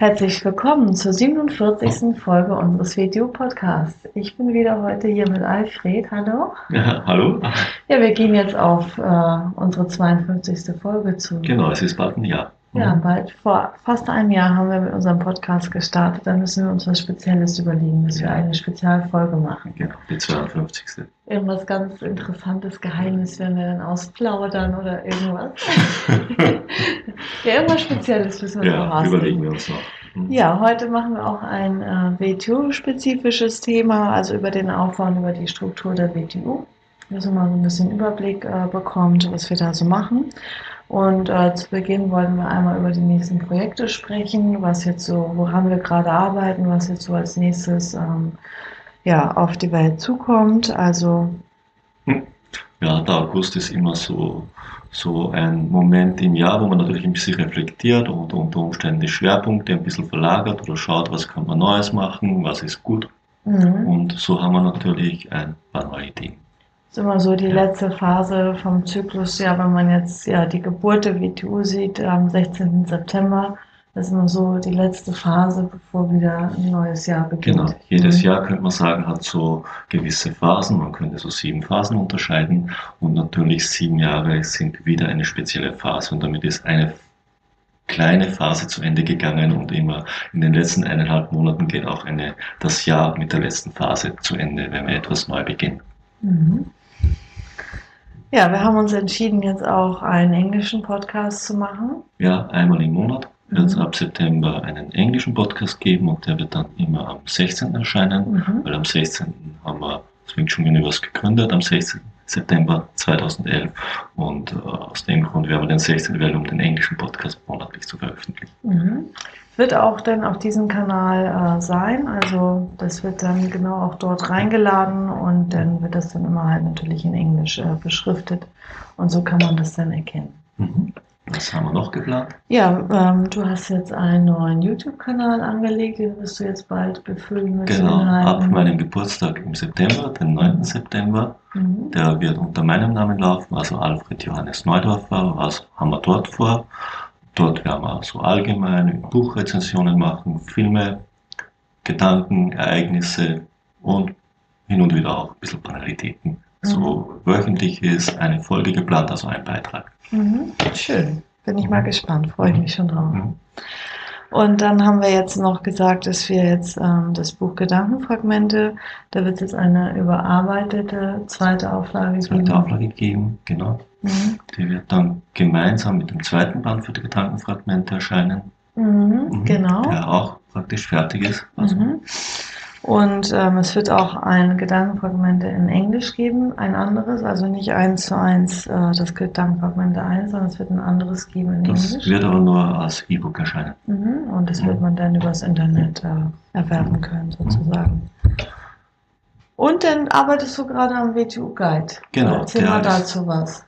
Herzlich willkommen zur 47. Folge unseres Video-Podcasts. Ich bin wieder heute hier mit Alfred. Hallo. Ja, hallo. Ja, wir gehen jetzt auf äh, unsere 52. Folge zu. Genau, es ist bald ein Jahr. Ja, bald. Vor fast einem Jahr haben wir mit unserem Podcast gestartet. Da müssen wir uns was Spezielles überlegen, dass wir eine Spezialfolge machen. Genau, die 52. Irgendwas ganz Interessantes, Geheimnis, wenn wir dann ausplaudern oder irgendwas. ja, irgendwas Spezielles müssen wir Ja, noch überlegen wir uns noch. Mhm. Ja, heute machen wir auch ein äh, WTU-spezifisches Thema, also über den Aufbau und über die Struktur der WTU, dass man mal so ein bisschen Überblick äh, bekommt, was wir da so machen. Und äh, zu Beginn wollen wir einmal über die nächsten Projekte sprechen, was jetzt so, woran wir gerade arbeiten, was jetzt so als nächstes ähm, ja, auf die Welt zukommt. Also Ja, der August ist immer so, so ein Moment im Jahr, wo man natürlich ein bisschen reflektiert und unter Umständen die Schwerpunkte ein bisschen verlagert oder schaut, was kann man Neues machen, was ist gut. mhm. Und so haben wir natürlich ein paar neue Ideen. ist immer so die letzte Phase vom Zyklus, ja, wenn man jetzt ja die Geburt der WTU sieht am 16. September, das ist immer so die letzte Phase, bevor wieder ein neues Jahr beginnt. Genau, jedes Mhm. Jahr könnte man sagen, hat so gewisse Phasen. Man könnte so sieben Phasen unterscheiden. Und natürlich sieben Jahre sind wieder eine spezielle Phase. Und damit ist eine kleine Phase zu Ende gegangen und immer in den letzten eineinhalb Monaten geht auch eine, das Jahr mit der letzten Phase zu Ende, wenn wir etwas neu beginnen. Mhm. Ja, wir haben uns entschieden, jetzt auch einen englischen Podcast zu machen. Ja, einmal im Monat wird es Mhm. ab September einen englischen Podcast geben und der wird dann immer am 16. erscheinen. Mhm. weil am 16. haben wir Swing Chun Universe gegründet, am 16. September 2011 und äh, aus dem Grund werden wir den 16. wählen, um den englischen Podcast monatlich zu veröffentlichen. Mhm. Wird auch dann auf diesem Kanal äh, sein, also das wird dann genau auch dort reingeladen und dann wird das dann immer halt natürlich in Englisch äh, beschriftet und so kann man das dann erkennen. Was haben wir noch geplant? Ja, ähm, du hast jetzt einen neuen YouTube-Kanal angelegt, den wirst du jetzt bald befüllen mit Genau, ab Inhalten. meinem Geburtstag im September, den 9. September, Mhm. der wird unter meinem Namen laufen, also Alfred Johannes Neudorfer. Was haben wir dort vor? Dort werden wir so allgemein Buchrezensionen machen, Filme, Gedanken, Ereignisse und hin und wieder auch ein bisschen Banalitäten. So wöchentlich ist eine Folge geplant, also ein Beitrag. Mhm. Schön, bin ich mal gespannt, freue ich mich schon drauf. Mhm. Und dann haben wir jetzt noch gesagt, dass wir jetzt ähm, das Buch Gedankenfragmente, da wird es jetzt eine überarbeitete zweite Auflage Zweite geben. Auflage geben, genau. Mhm. Die wird dann gemeinsam mit dem zweiten Band für die Gedankenfragmente erscheinen. Mhm. Mhm. Genau. Der auch praktisch fertig ist. Also, Mhm. Und ähm, es wird auch ein Gedankenfragmente in Englisch geben, ein anderes, also nicht eins zu eins äh, das Gedankenfragmente 1, sondern es wird ein anderes geben in Das Englisch. wird aber nur als E-Book erscheinen. Mhm. Und das wird man dann übers Internet äh, erwerben können, sozusagen. Und dann arbeitest du gerade am WTU Guide. Genau, Erzähl mal ist- dazu was.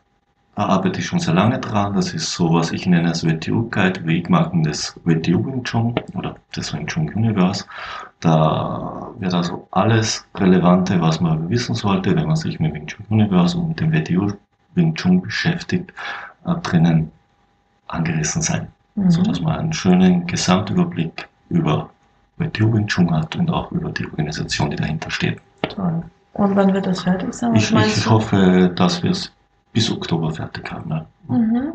Da arbeite ich schon sehr lange dran. Das ist so, was ich nenne als WTU-Guide, Wegmarken des WTU Wing Chun oder des Wing Chun Universe. Da wird also alles Relevante, was man wissen sollte, wenn man sich mit Wing Chun Universe und mit dem WTU Wing Chun beschäftigt, äh, drinnen angerissen sein. Mhm. So dass man einen schönen Gesamtüberblick über WTU Wing Chun hat und auch über die Organisation, die dahinter steht. Toll. Und wann wird das fertig sein? Ich, ich hoffe, dass wir es bis Oktober fertig haben. Ja. Mhm.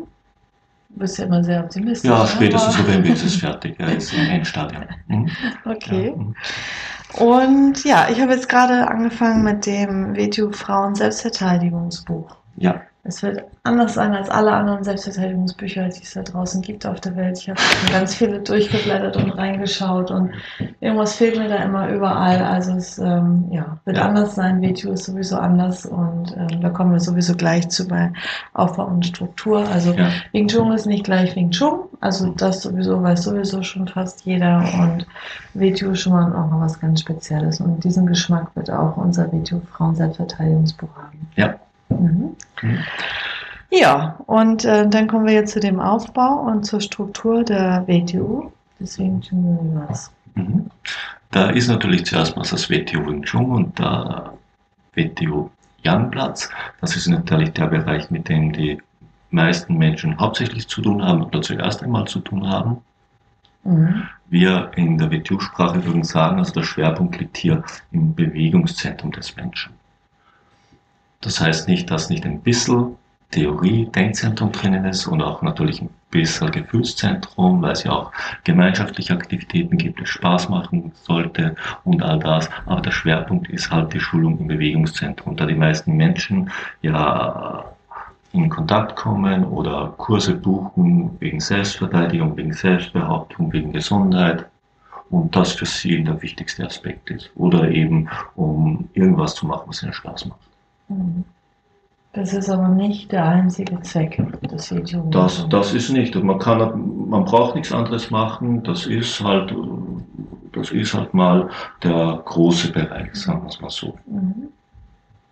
Du bist ja immer sehr optimistisch. Ja, ne? spätestens November ist es fertig. Er ist im Endstadium. Mhm. Okay. Ja. mhm. Und ja, ich habe jetzt gerade angefangen mit dem WTU Frauen Selbstverteidigungsbuch. Ja, Es wird anders sein als alle anderen Selbstverteidigungsbücher, die es da draußen gibt auf der Welt. Ich habe ganz viele durchgeblättert und reingeschaut und irgendwas fehlt mir da immer überall. Also es ähm, ja, wird anders sein. WTO ist sowieso anders und ähm, da kommen wir sowieso gleich zu bei Aufbau und Struktur. Also ja. Wing Chun ist nicht gleich Wing Chun. Also das sowieso weiß sowieso schon fast jeder und WTO ist schon mal auch noch was ganz Spezielles. Und diesen Geschmack wird auch unser WTO Frauen Selbstverteidigungsbuch haben. Ja. Ja, und äh, dann kommen wir jetzt zu dem Aufbau und zur Struktur der WTU. Deswegen tun wir was. Mhm. Da ist natürlich zuerst mal das WTU Wing Chun und der WTU Yang-Platz. Das ist natürlich der Bereich, mit dem die meisten Menschen hauptsächlich zu tun haben oder zuerst einmal zu tun haben. Mhm. Wir in der WTU-Sprache würden sagen, also der Schwerpunkt liegt hier im Bewegungszentrum des Menschen. Das heißt nicht, dass nicht ein bisschen Theorie, Denkzentrum drinnen ist und auch natürlich ein bisschen Gefühlszentrum, weil es ja auch gemeinschaftliche Aktivitäten gibt, es Spaß machen sollte und all das. Aber der Schwerpunkt ist halt die Schulung im Bewegungszentrum, da die meisten Menschen ja in Kontakt kommen oder Kurse buchen wegen Selbstverteidigung, wegen Selbstbehauptung, wegen Gesundheit und das für sie der wichtigste Aspekt ist. Oder eben um irgendwas zu machen, was ihnen Spaß macht. Mhm. Das ist aber nicht der einzige Zweck des Videos. Das, das ist nicht. Man kann, man braucht nichts anderes machen. Das ist halt, das ist halt mal der große Bereich, sagen wir es mal so. Mhm.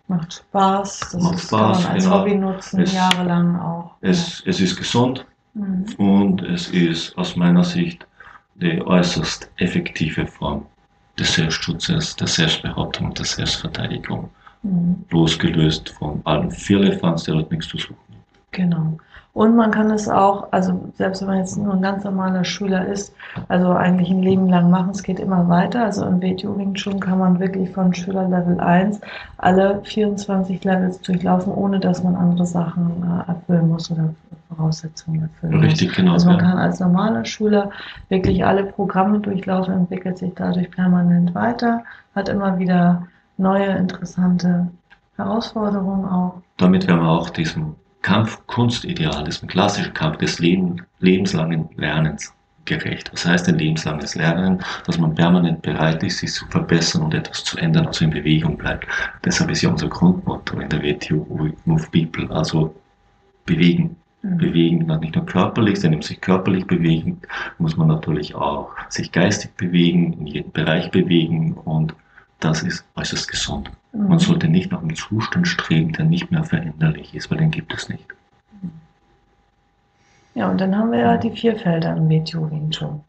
Macht Spaß. Das Macht Spaß, kann man als genau. Hobby nutzen, es, jahrelang auch. Es, ja. es ist gesund mhm. und es ist aus meiner Sicht die äußerst effektive Form des Selbstschutzes, der Selbstbehauptung der Selbstverteidigung mhm. losgelöst von allen Firlefanz, der dort nichts zu suchen hat. Genau. Und man kann es auch, also selbst wenn man jetzt nur ein ganz normaler Schüler ist, also eigentlich ein Leben lang machen, es geht immer weiter. Also im WTO Wing Chun kann man wirklich von Schüler Level 1 alle 24 Levels durchlaufen, ohne dass man andere Sachen äh, erfüllen muss oder Voraussetzungen erfüllen Richtig, muss. genau. Also man ja. kann als normaler Schüler wirklich alle Programme durchlaufen, entwickelt sich dadurch permanent weiter, hat immer wieder neue, interessante Herausforderungen auch. Damit werden wir auch diesem Kampfkunstideal, diesem klassischen Kampf des Leben, lebenslangen Lernens gerecht. Was heißt ein lebenslanges Lernen? Dass man permanent bereit ist, sich zu verbessern und etwas zu ändern, also in Bewegung bleibt. Deshalb ist ja unser Grundmotto in der WTO Move People, also bewegen. Mhm. Bewegen, nicht nur körperlich, sondern sich körperlich bewegen, muss man natürlich auch sich geistig bewegen, in jedem Bereich bewegen und das ist äußerst gesund. Mhm. Man sollte nicht nach einem Zustand streben, der nicht mehr veränderlich ist, weil den gibt es nicht. Ja, und dann haben wir ja die vier Felder im WTO Wing Chun.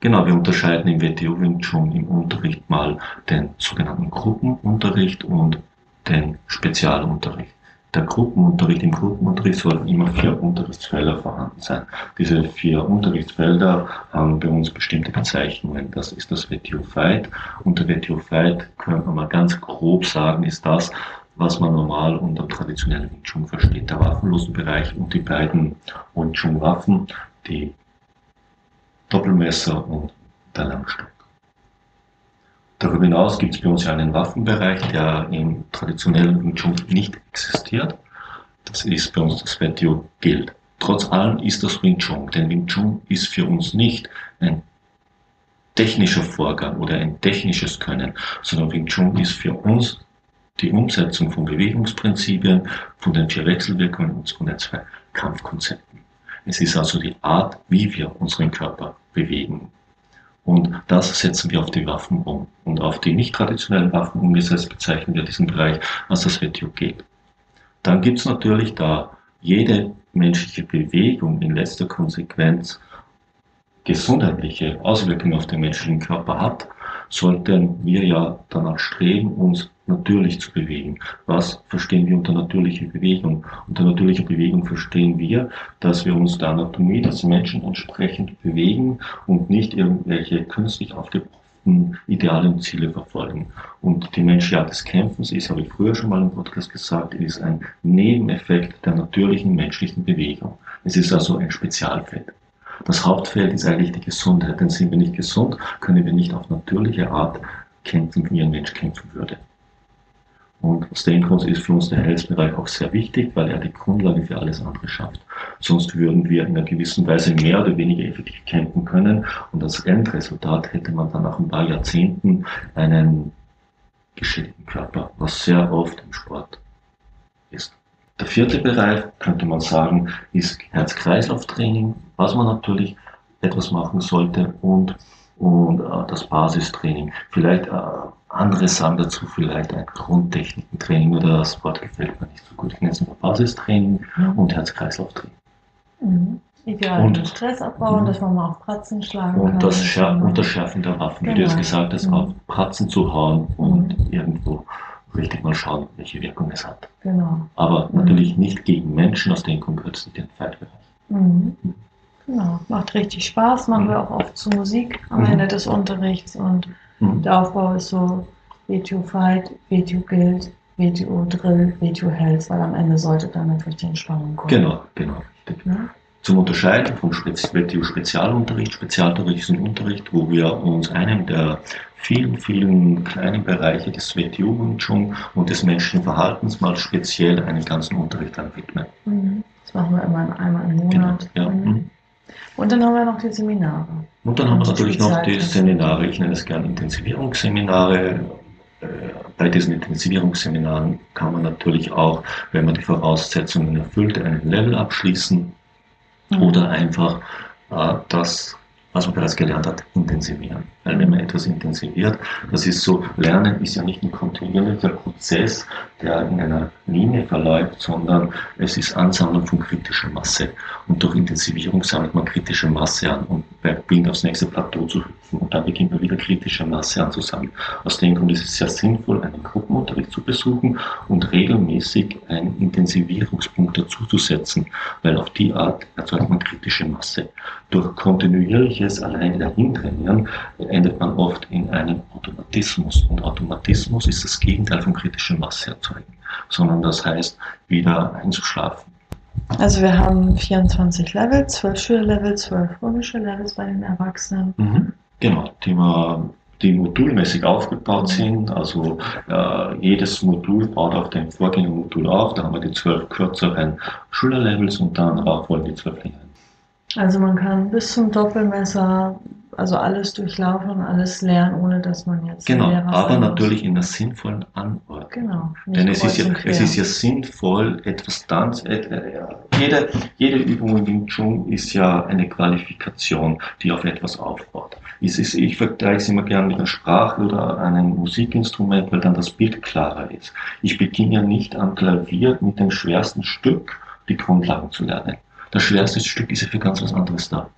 Genau, wir unterscheiden im WTO Wing Chun im Unterricht mal den sogenannten Gruppenunterricht und den Spezialunterricht der Gruppenunterricht, im Gruppenunterricht sollten immer vier Unterrichtsfelder vorhanden sein. Diese vier Unterrichtsfelder haben bei uns bestimmte Bezeichnungen. Das ist das WTO Fight. Unter WTO Fight könnte man mal ganz grob sagen, ist das, was man normal unter traditionellen Wing versteht. Der waffenlosen Bereich und die beiden Wing Waffen, die Doppelmesser und der Langstock. Darüber hinaus gibt es bei uns ja einen Waffenbereich, der im traditionellen Wing Chun nicht existiert. Das ist bei uns das WTO gilt. Trotz allem ist das Wing Chun, denn Wing Chun ist für uns nicht ein technischer Vorgang oder ein technisches Können, sondern Wing Chun ist für uns die Umsetzung von Bewegungsprinzipien, von den vier Wechselwirkungen und von den zwei Kampfkonzepten. Es ist also die Art, wie wir unseren Körper bewegen. Und das setzen wir auf die Waffen um. Und auf die nicht traditionellen Waffen umgesetzt bezeichnen wir diesen Bereich als das geht. Dann gibt es natürlich da jede menschliche Bewegung in letzter Konsequenz gesundheitliche Auswirkungen auf den menschlichen Körper hat, sollten wir ja danach streben, uns natürlich zu bewegen. Was verstehen wir unter natürlicher Bewegung? Unter natürlicher Bewegung verstehen wir, dass wir uns der Anatomie des Menschen entsprechend bewegen und nicht irgendwelche künstlich aufgebrachten Ideale und Ziele verfolgen. Und die menschliche Art des Kämpfens ist, habe ich früher schon mal im Podcast gesagt, ist ein Nebeneffekt der natürlichen menschlichen Bewegung. Es ist also ein Spezialfeld. Das Hauptfeld ist eigentlich die Gesundheit, denn sind wir nicht gesund, können wir nicht auf natürliche Art kämpfen, wie ein Mensch kämpfen würde. Und aus dem ist für uns der Health-Bereich auch sehr wichtig, weil er die Grundlage für alles andere schafft. Sonst würden wir in einer gewissen Weise mehr oder weniger effektiv campen können und als Endresultat hätte man dann nach ein paar Jahrzehnten einen geschädigten Körper, was sehr oft im Sport ist. Der vierte Bereich, könnte man sagen, ist Herz-Kreislauf-Training, was man natürlich etwas machen sollte und, und äh, das Basistraining. Vielleicht äh, andere sagen dazu vielleicht ein Grundtechnikentraining oder das Wort gefällt mir nicht so gut. Ich nenne es nur Basistraining mhm. und Herz-Kreislauf-Training. Mhm. Ideal und Stress abbauen, dass man mal auf Pratzen schlagen und kann. Das Schär und das Schärfen der Waffen, genau. wie du es genau. gesagt hast, mhm. auf Pratzen zu hauen und mhm. irgendwo richtig mal schauen, welche Wirkung es hat. Genau. Aber mhm. natürlich nicht gegen Menschen, aus denen kommt es in den Feindbereich. Mhm. Genau, macht richtig Spaß, machen wir auch oft zu Musik am Ende des Unterrichts und der Aufbau ist so WTO Fight, WTO Guild, WTO Drill, WTO Health, weil am Ende sollte dann natürlich die Entspannung kommen. Genau, genau. Ja? Zum Unterscheiden vom WTO Spezialunterricht. Spezialunterricht ist ein Unterricht, wo wir uns einem der vielen, vielen kleinen Bereiche des WTO und des menschlichen Verhaltens mal speziell einen ganzen Unterricht dann widmen. Mhm. Das machen wir immer einmal im Monat. Genau, ja. Mhm. mhm. Und dann haben wir noch die Seminare. Und dann haben wir natürlich noch die Seminare, ich nenne es gerne Intensivierungsseminare. Äh, bei diesen Intensivierungsseminaren kann man natürlich auch, wenn man die Voraussetzungen erfüllt, einen Level abschließen mhm. oder einfach äh, das was man bereits gelernt hat, intensivieren. Weil wenn man etwas intensiviert, das ist so, Lernen ist ja nicht ein kontinuierlicher Prozess, der in einer Linie verläuft, sondern es ist Ansammlung von kritischer Masse. Und durch Intensivierung sammelt man kritische Masse an und beginnt aufs nächste Plateau zu hüpfen und dann beginnt man wieder kritische Masse anzusammeln. Aus dem Grund ist es sehr sinnvoll, einen Gruppenunterricht zu besuchen und regelmäßig einen Intensivierungspunkt dazuzusetzen, weil auf die Art erzeugt man kritische Masse. Durch kontinuierliches alleine dahin trainieren endet man oft in einem Automatismus. Und Automatismus ist das Gegenteil von kritischer Masse erzeugen, sondern das heißt, wieder einzuschlafen. Also wir haben 24 Level, 12 Schülerlevel, 12 chronische Levels bei den Erwachsenen. Mhm. Genau, die, wir, die modulmäßig aufgebaut sind. Also äh, jedes Modul baut auf dem Vorgängermodul auf. Da haben wir die 12 kürzeren Schülerlevels und dann darauf wollen die 12 länger. Also man kann bis zum Doppelmesser also alles durchlaufen und alles lernen, ohne dass man jetzt. Genau, aber natürlich in einer sinnvollen Anordnung. Genau. Denn es ist, ja, es ist ja sinnvoll, etwas dann, äh, jede, jede Übung in Wing Chun ist ja eine Qualifikation, die auf etwas aufbaut. Ist, ich vergleiche es immer gerne mit einer Sprache oder einem Musikinstrument, weil dann das Bild klarer ist. Ich beginne ja nicht am Klavier mit dem schwersten Stück die Grundlagen zu lernen. Das schwerste Stück ist ja für ganz was anderes da.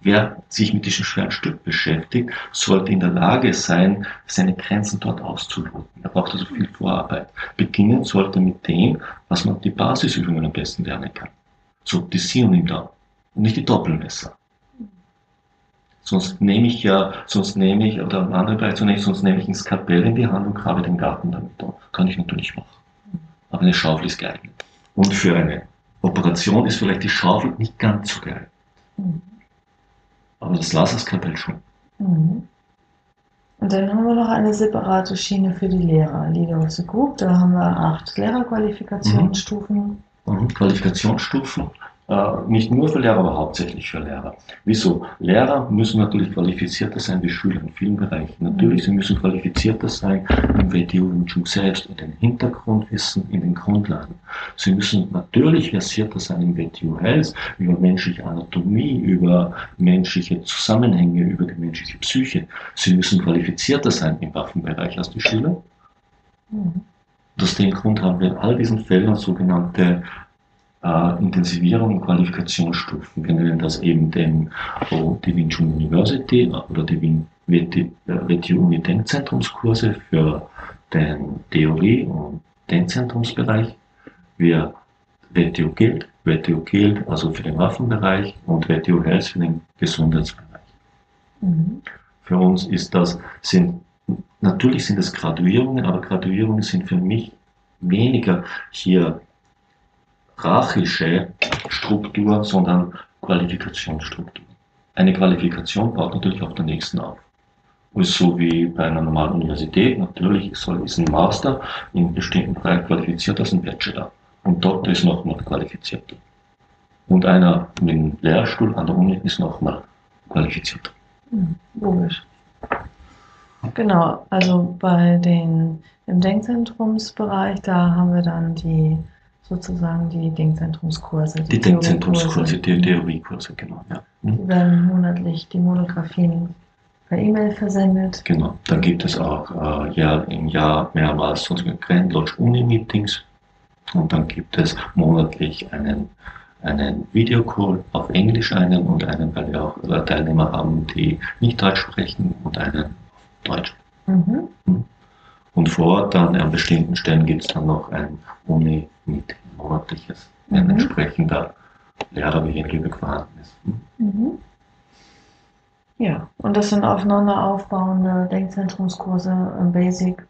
Wer sich mit diesem schweren Stück beschäftigt, sollte in der Lage sein, seine Grenzen dort auszuloten. Er braucht also viel Vorarbeit. Beginnen sollte mit dem, was man die Basisübungen am besten lernen kann. So die Sionim da und nicht die Doppelmesser. Sonst nehme ich ja, sonst nehme ich, oder ein anderer Bereich zunächst, sonst nehme ich ein Skalpell in die Hand und grabe den Garten damit um. Kann ich natürlich machen. Aber eine Schaufel ist geeignet. Und für eine Operation ist vielleicht die Schaufel nicht ganz so geeignet. Aber das Laserskapell schon. Mhm. Und dann haben wir noch eine separate Schiene für die Lehrer. Leader of the Group, da haben wir acht Lehrerqualifikationsstufen. Mhm. Qualifikationsstufen nicht nur für Lehrer, aber hauptsächlich für Lehrer. Wieso? Lehrer müssen natürlich qualifizierter sein wie Schüler in vielen Bereichen. Natürlich, sie müssen qualifizierter sein im WTO-Wünschung selbst, in den Hintergrundwissen, in den Grundlagen. Sie müssen natürlich versierter sein im WTO Health, über menschliche Anatomie, über menschliche Zusammenhänge, über die menschliche Psyche. Sie müssen qualifizierter sein im Waffenbereich als die Schüler. Mhm. Aus dem Grund haben wir in all diesen Feldern sogenannte äh, Intensivierung und Qualifikationsstufen. Wir nennen das eben den, oh, die Wing Chun University oder die Wing WTU Denkzentrumskurse für den Theorie- und Denkzentrumsbereich. Wir WTO Guild, WTO Guild, also für den Waffenbereich und WTO Health für den Gesundheitsbereich. Mhm. Für uns ist das, sind, natürlich sind es Graduierungen, aber Graduierungen sind für mich weniger hier hierarchische Struktur, sondern Qualifikationsstruktur. Eine Qualifikation baut natürlich auf der nächsten auf. so wie bei einer normalen Universität. Natürlich soll ist ein Master in bestimmten Bereich qualifiziert als ein Bachelor. Und Doktor ist nochmal qualifiziert. Und einer mit einem Lehrstuhl an der Uni ist nochmal qualifiziert. Hm, logisch. Genau, also bei den im Denkzentrumsbereich, da haben wir dann die sozusagen die Denkzentrumskurse. Die, die Denkzentrumskurse, die Theoriekurse, genau. Ja. Mhm. Die werden monatlich die Monographien per E-Mail versendet. Genau, dann gibt es auch äh, ja, im Jahr mehrmals so Grand Lodge Uni-Meetings und dann gibt es monatlich einen, einen Videocall auf Englisch einen und einen, weil wir auch äh, Teilnehmer haben, die nicht Deutsch sprechen und einen auf Deutsch. Mhm. mhm. Und vor Ort dann an bestimmten Stellen gibt es dann noch ein Uni-Meeting, monatliches, mhm. ein entsprechender Lehrer wie in Lübeck vorhanden ist. Mhm. Ja, und das sind aufeinander aufbauende Denkzentrumskurse im Basic,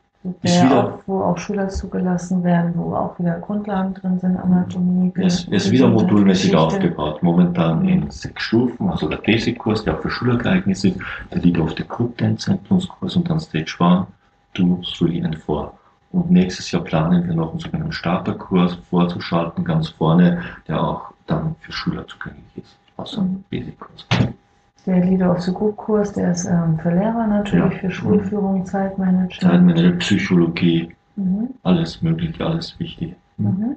auch, wo auch Schüler zugelassen werden, wo auch wieder Grundlagen drin sind, Anatomie. Es ist wieder modulmäßig aufgebaut. Momentan in sechs Stufen, also der Basic-Kurs, der auch für Schüler geeignet ist, der liegt auf der Gruppenzentrumskurs und dann Stage 1 2, 3 and 4. Und nächstes Jahr planen wir noch einen sogenannten Starterkurs vorzuschalten, ganz vorne, der auch dann für Schüler zugänglich ist. Also ein Basic-Kurs. Der Leader of the Group Kurs, der ist ähm, für Lehrer natürlich, ja. für Schulführung, Zeitmanagement. Zeitmanagement, Psychologie, mhm. alles mögliche, alles wichtig. Mhm. mhm.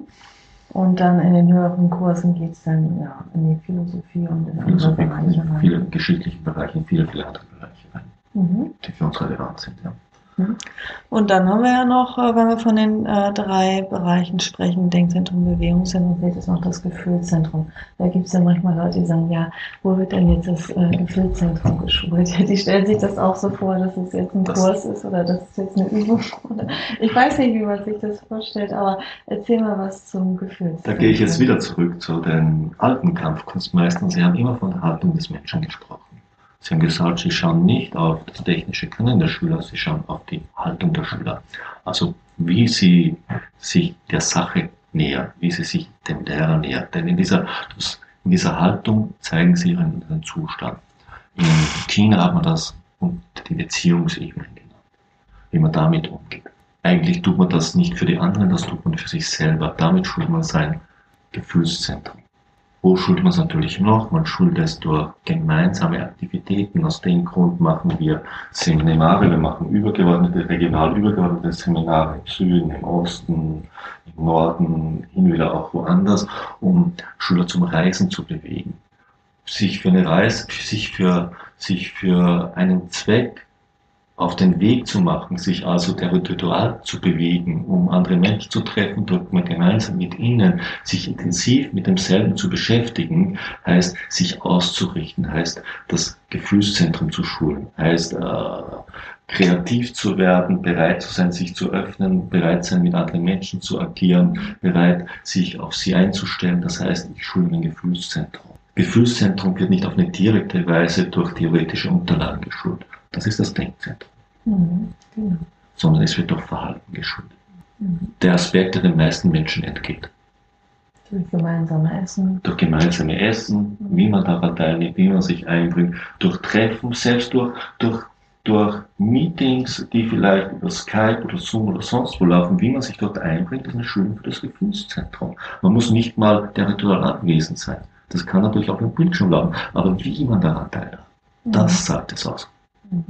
Und dann in den höheren Kursen geht es dann ja, in die Philosophie und in andere Bereiche rein. Viele geschichtliche Bereiche, in viele, viele andere Bereiche rein, mhm. die für uns relevant sind. Ja. Mhm. Und dann haben wir ja noch, äh, wenn wir von den äh, drei Bereichen sprechen, Denkzentrum, Bewegungszentrum, vielleicht ist noch das Gefühlszentrum. Da gibt es ja manchmal Leute, die sagen, ja, wo wird denn jetzt das äh, Gefühlszentrum geschult? Die stellen sich das auch so vor, dass es jetzt ein das Kurs ist oder dass es jetzt eine Übung oder ich weiß nicht, wie man sich das vorstellt, aber erzähl mal was zum Gefühlszentrum. Da gehe ich jetzt wieder zurück zu den alten Kampfkunstmeistern. Sie haben immer von der Haltung des Menschen gesprochen. Sie haben gesagt, Sie schauen nicht auf das technische Können der Schüler, Sie schauen auf die Haltung der Schüler. Also wie sie sich der Sache nähern, wie sie sich dem Lehrer nähern. Denn in dieser, in dieser Haltung zeigen sie ihren, ihren Zustand. In China hat man das die Beziehungsebene genannt, wie man damit umgeht. Eigentlich tut man das nicht für die anderen, das tut man für sich selber. Damit schult man sein Gefühlszentrum. Wo schult man es natürlich noch? Man schult es durch gemeinsame Aktivitäten. Aus dem Grund machen wir Seminare. Wir machen übergeordnete, regional übergeordnete Seminare im Süden, im Osten, im Norden, hin wieder auch woanders, um Schüler zum Reisen zu bewegen. Sich für eine Reise, sich für, sich für einen Zweck auf den Weg zu machen, sich also territorial zu bewegen, um andere Menschen zu treffen, drückt man gemeinsam mit ihnen, sich intensiv mit demselben zu beschäftigen, heißt sich auszurichten, heißt das Gefühlszentrum zu schulen, heißt äh, kreativ zu werden, bereit zu sein, sich zu öffnen, bereit sein, mit anderen Menschen zu agieren, bereit, sich auf sie einzustellen. Das heißt, ich schule mein Gefühlszentrum. Gefühlszentrum wird nicht auf eine direkte Weise durch theoretische Unterlagen geschult. Das ist das Denkzentrum. Mhm, genau. Sondern es wird durch Verhalten geschult. Mhm. Der Aspekt, der den meisten Menschen entgeht. Durch gemeinsame Essen. Durch gemeinsame Essen, mhm. wie man daran teilnimmt, wie man sich einbringt, durch Treffen, selbst durch, durch, durch Meetings, die vielleicht über Skype oder Zoom oder sonst wo laufen, wie man sich dort einbringt, ist eine Schulung für das Gefühlszentrum. Man muss nicht mal territorial anwesend sein. Das kann natürlich auch im Bildschirm laufen. Aber wie man daran teilnimmt, das sagt es aus. Mhm.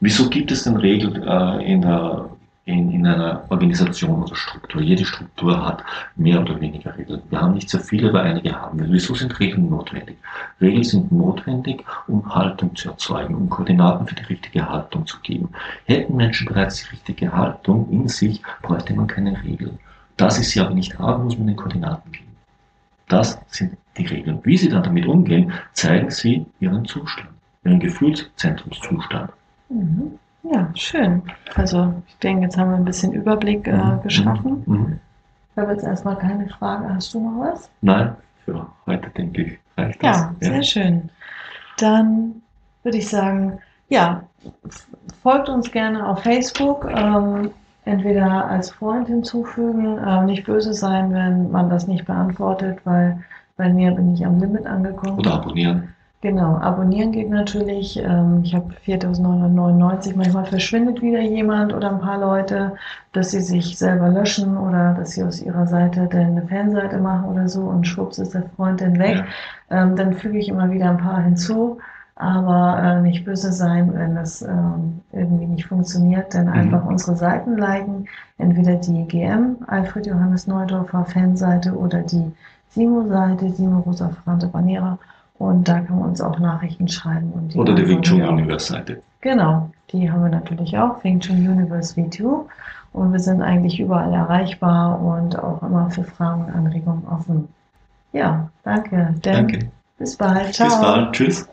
Wieso gibt es denn Regeln äh, in, in, in einer Organisation oder Struktur? Jede Struktur hat mehr oder weniger Regeln. Wir haben nicht sehr viele, aber einige haben wir. Wieso sind Regeln notwendig? Regeln sind notwendig, um Haltung zu erzeugen, um Koordinaten für die richtige Haltung zu geben. Hätten Menschen bereits die richtige Haltung in sich, bräuchte man keine Regeln. Da sie sie aber nicht haben, muss man den Koordinaten geben. Das sind die Regeln. Wie sie dann damit umgehen, zeigen sie ihren Zustand ihren Gefühlszentrumszustand. Mhm. Ja, schön. Also ich denke, jetzt haben wir ein bisschen Überblick äh, mhm. geschaffen. Mhm. Ich habe jetzt erstmal keine Frage. Hast du noch was? Nein, für heute denke ich reicht das. Ja, sehr ja. schön. Dann würde ich sagen, ja, folgt uns gerne auf Facebook. Ähm, entweder als Freund hinzufügen, äh, nicht böse sein, wenn man das nicht beantwortet, weil bei mir bin ich am Limit angekommen. Oder abonnieren. Genau, abonnieren geht natürlich. Ähm, ich habe 4.999. Manchmal verschwindet wieder jemand oder ein paar Leute, dass sie sich selber löschen oder dass sie aus ihrer Seite dann eine Fanseite machen oder so und schwupps ist der Freund dann weg. Ja. Ähm, dann füge ich immer wieder ein paar hinzu. Aber äh, nicht böse sein, wenn das ähm, irgendwie nicht funktioniert, dann mhm. einfach unsere Seiten liken. Entweder die GM, Alfred Johannes Neudorfer Fanseite oder die Simo-Seite, Simo Rosa Ferrante Banera. Und da kann man uns auch Nachrichten schreiben. Oder die Wing Chun Universe Seite. Genau, die haben wir natürlich auch, Wing Chun Universe V2. Und wir sind eigentlich überall erreichbar und auch immer für Fragen und Anregungen offen. Ja, danke. Dan. Danke. Bis bald. Ciao. Bis bald. Tschüss.